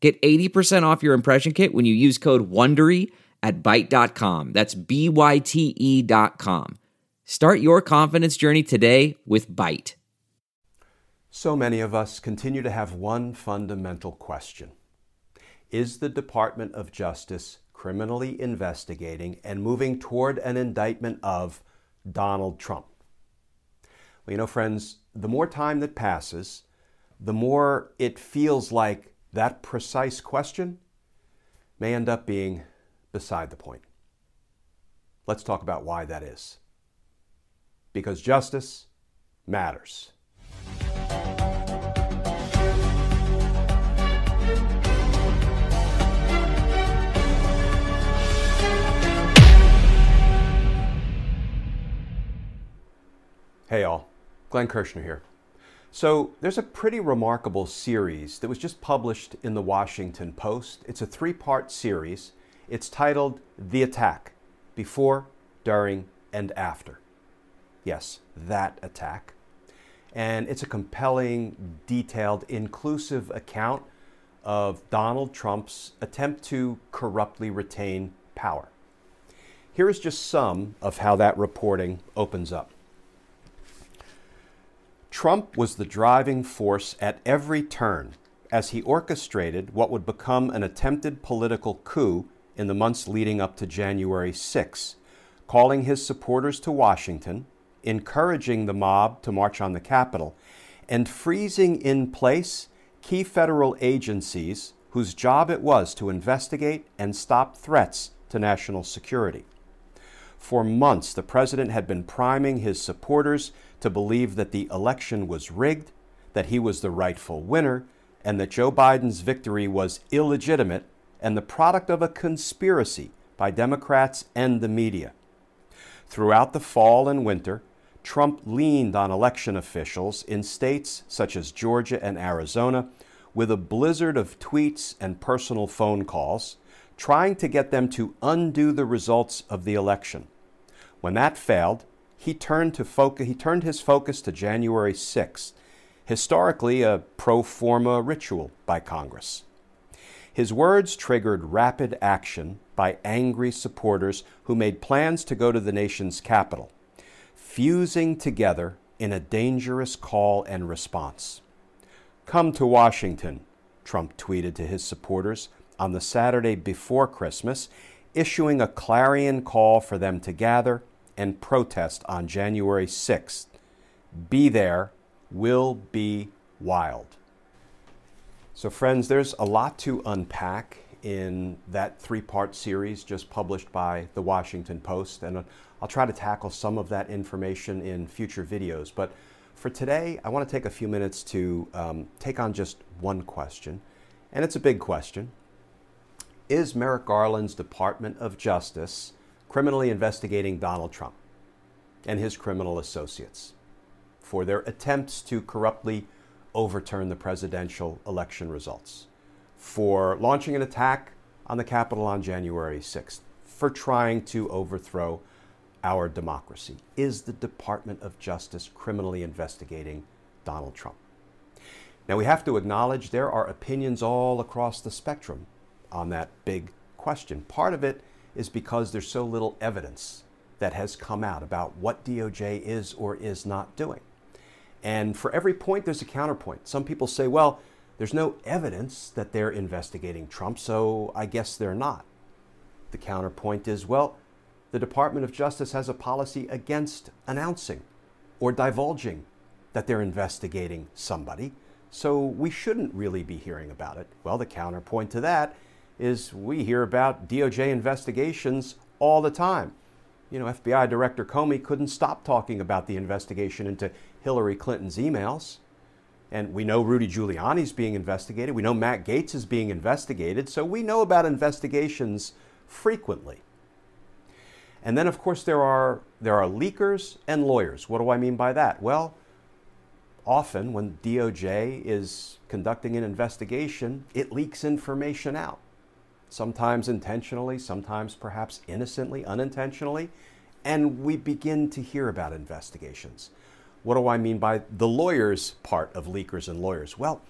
Get 80% off your impression kit when you use code WONDERY at Byte.com. That's B-Y-T-E dot com. Start your confidence journey today with Byte. So many of us continue to have one fundamental question. Is the Department of Justice criminally investigating and moving toward an indictment of Donald Trump? Well, you know, friends, the more time that passes, the more it feels like that precise question may end up being beside the point. Let's talk about why that is. Because justice matters. Hey, all. Glenn Kirschner here. So, there's a pretty remarkable series that was just published in the Washington Post. It's a three part series. It's titled The Attack Before, During, and After. Yes, that attack. And it's a compelling, detailed, inclusive account of Donald Trump's attempt to corruptly retain power. Here is just some of how that reporting opens up. Trump was the driving force at every turn as he orchestrated what would become an attempted political coup in the months leading up to January 6, calling his supporters to Washington, encouraging the mob to march on the Capitol, and freezing in place key federal agencies whose job it was to investigate and stop threats to national security. For months, the president had been priming his supporters to believe that the election was rigged, that he was the rightful winner, and that Joe Biden's victory was illegitimate and the product of a conspiracy by Democrats and the media. Throughout the fall and winter, Trump leaned on election officials in states such as Georgia and Arizona with a blizzard of tweets and personal phone calls trying to get them to undo the results of the election. When that failed, he turned, to he turned his focus to January 6th, historically a pro forma ritual by Congress. His words triggered rapid action by angry supporters who made plans to go to the nation's capital, fusing together in a dangerous call and response. Come to Washington, Trump tweeted to his supporters on the Saturday before Christmas, issuing a clarion call for them to gather and protest on January 6th. Be there, will be wild. So, friends, there's a lot to unpack in that three part series just published by the Washington Post, and I'll try to tackle some of that information in future videos. But for today, I want to take a few minutes to um, take on just one question, and it's a big question. Is Merrick Garland's Department of Justice criminally investigating Donald Trump and his criminal associates for their attempts to corruptly overturn the presidential election results, for launching an attack on the Capitol on January 6th, for trying to overthrow our democracy? Is the Department of Justice criminally investigating Donald Trump? Now, we have to acknowledge there are opinions all across the spectrum on that big question. Part of it is because there's so little evidence that has come out about what DOJ is or is not doing. And for every point, there's a counterpoint. Some people say, well, there's no evidence that they're investigating Trump, so I guess they're not. The counterpoint is, well, the Department of Justice has a policy against announcing or divulging that they're investigating somebody, so we shouldn't really be hearing about it. Well, the counterpoint to that is we hear about DOJ investigations all the time. You know, FBI Director Comey couldn't stop talking about the investigation into Hillary Clinton's emails. And we know Rudy Giuliani is being investigated. We know Matt Gaetz is being investigated. So we know about investigations frequently. And then, of course, there are, there are leakers and lawyers. What do I mean by that? Well, often when DOJ is conducting an investigation, it leaks information out. Sometimes intentionally, sometimes perhaps innocently, unintentionally. And we begin to hear about investigations. What do I mean by the lawyers part of leakers and lawyers? Well,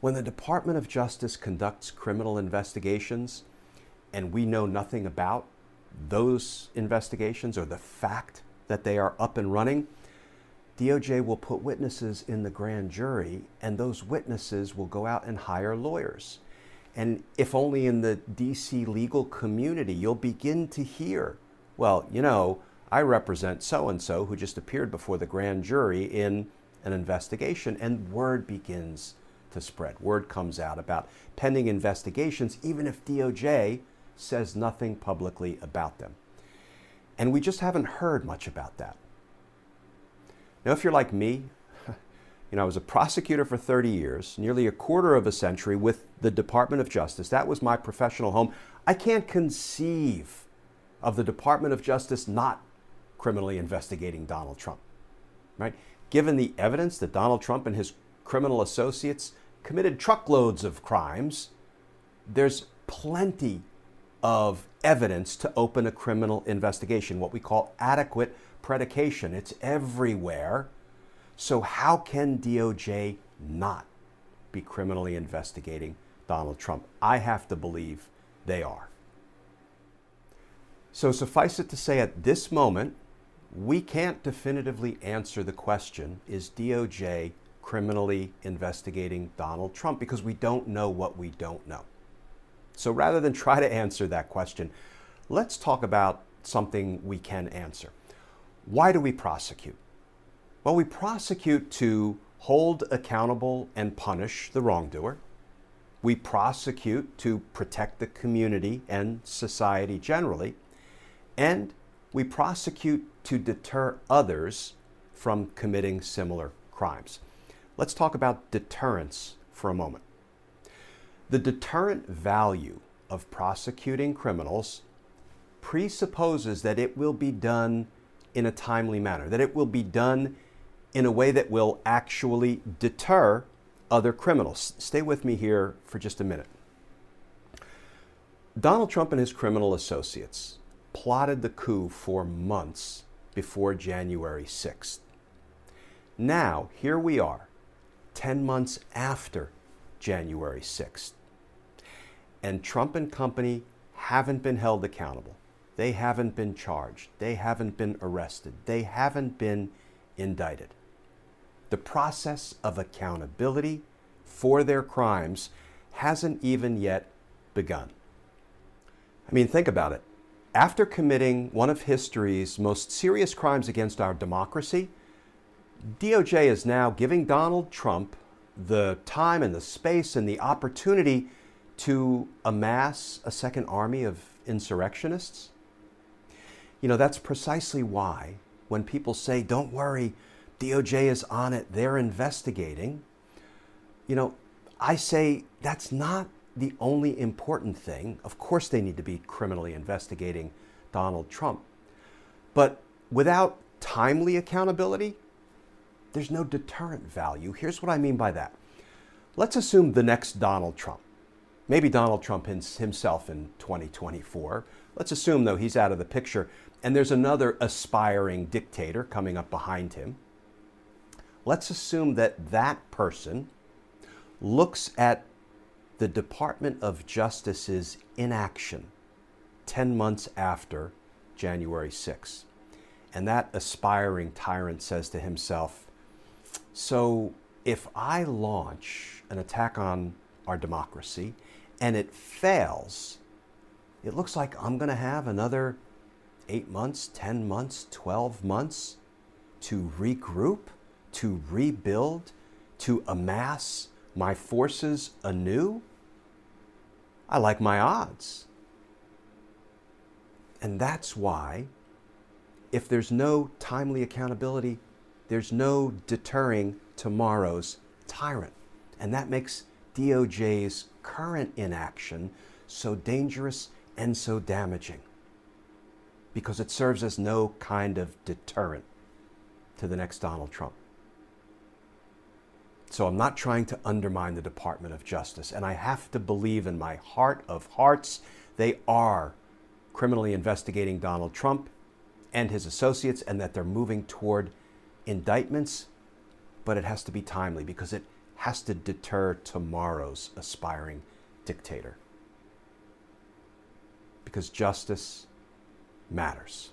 when the Department of Justice conducts criminal investigations and we know nothing about those investigations or the fact that they are up and running, DOJ will put witnesses in the grand jury, and those witnesses will go out and hire lawyers. And if only in the DC legal community, you'll begin to hear, well, you know, I represent so and so who just appeared before the grand jury in an investigation, and word begins to spread. Word comes out about pending investigations, even if DOJ says nothing publicly about them. And we just haven't heard much about that. Now, if you're like me, you know, I was a prosecutor for 30 years, nearly a quarter of a century with the Department of Justice. That was my professional home. I can't conceive of the Department of Justice not criminally investigating Donald Trump, right? Given the evidence that Donald Trump and his criminal associates committed truckloads of crimes, there's plenty of evidence to open a criminal investigation, what we call adequate predication. It's everywhere. So, how can DOJ not be criminally investigating Donald Trump? I have to believe they are. So, suffice it to say, at this moment, we can't definitively answer the question is DOJ criminally investigating Donald Trump? Because we don't know what we don't know. So, rather than try to answer that question, let's talk about something we can answer. Why do we prosecute? Well, we prosecute to hold accountable and punish the wrongdoer. We prosecute to protect the community and society generally. And we prosecute to deter others from committing similar crimes. Let's talk about deterrence for a moment. The deterrent value of prosecuting criminals presupposes that it will be done in a timely manner, that it will be done in a way that will actually deter other criminals. Stay with me here for just a minute. Donald Trump and his criminal associates plotted the coup for months before January 6th. Now, here we are, 10 months after January 6th. And Trump and company haven't been held accountable. They haven't been charged. They haven't been arrested. They haven't been indicted. The process of accountability for their crimes hasn't even yet begun. I mean, think about it. After committing one of history's most serious crimes against our democracy, DOJ is now giving Donald Trump the time and the space and the opportunity to amass a second army of insurrectionists. You know, that's precisely why when people say, don't worry, DOJ is on it, they're investigating, you know, I say that's not the only important thing. Of course, they need to be criminally investigating Donald Trump. But without timely accountability, there's no deterrent value. Here's what I mean by that. Let's assume the next Donald Trump, maybe Donald Trump himself in 2024. Let's assume, though, he's out of the picture and there's another aspiring dictator coming up behind him. Let's assume that that person looks at the Department of Justice's inaction 10 months after January 6th. And that aspiring tyrant says to himself, So if I launch an attack on our democracy and it fails, it looks like I'm going to have another eight months, 10 months, 12 months to regroup, to rebuild, to amass my forces anew, I like my odds. And that's why, if there's no timely accountability, there's no deterring tomorrow's tyrant. And that makes DOJ's current inaction so dangerous and so damaging because it serves as no kind of deterrent to the next Donald Trump. So I'm not trying to undermine the Department of Justice, and I have to believe in my heart of hearts they are criminally investigating Donald Trump and his associates and that they're moving toward indictments, but it has to be timely because it has to deter tomorrow's aspiring dictator. Because justice matters.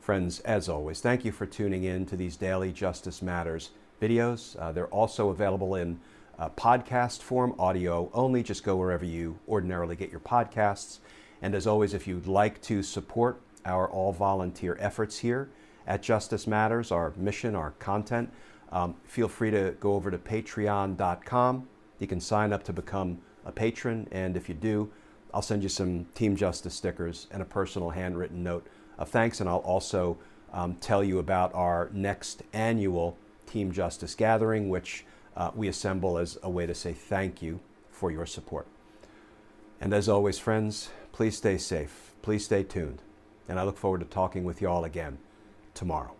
Friends, as always, thank you for tuning in to these daily Justice Matters videos. Uh, they're also available in uh, podcast form, audio only. Just go wherever you ordinarily get your podcasts. And as always, if you'd like to support our all volunteer efforts here at Justice Matters, our mission, our content, um, feel free to go over to patreon.com. You can sign up to become a patron, and if you do, I'll send you some Team Justice stickers and a personal handwritten note of thanks, and I'll also um, tell you about our next annual Team Justice gathering, which uh, we assemble as a way to say thank you for your support. And as always, friends, please stay safe. Please stay tuned. And I look forward to talking with you all again tomorrow.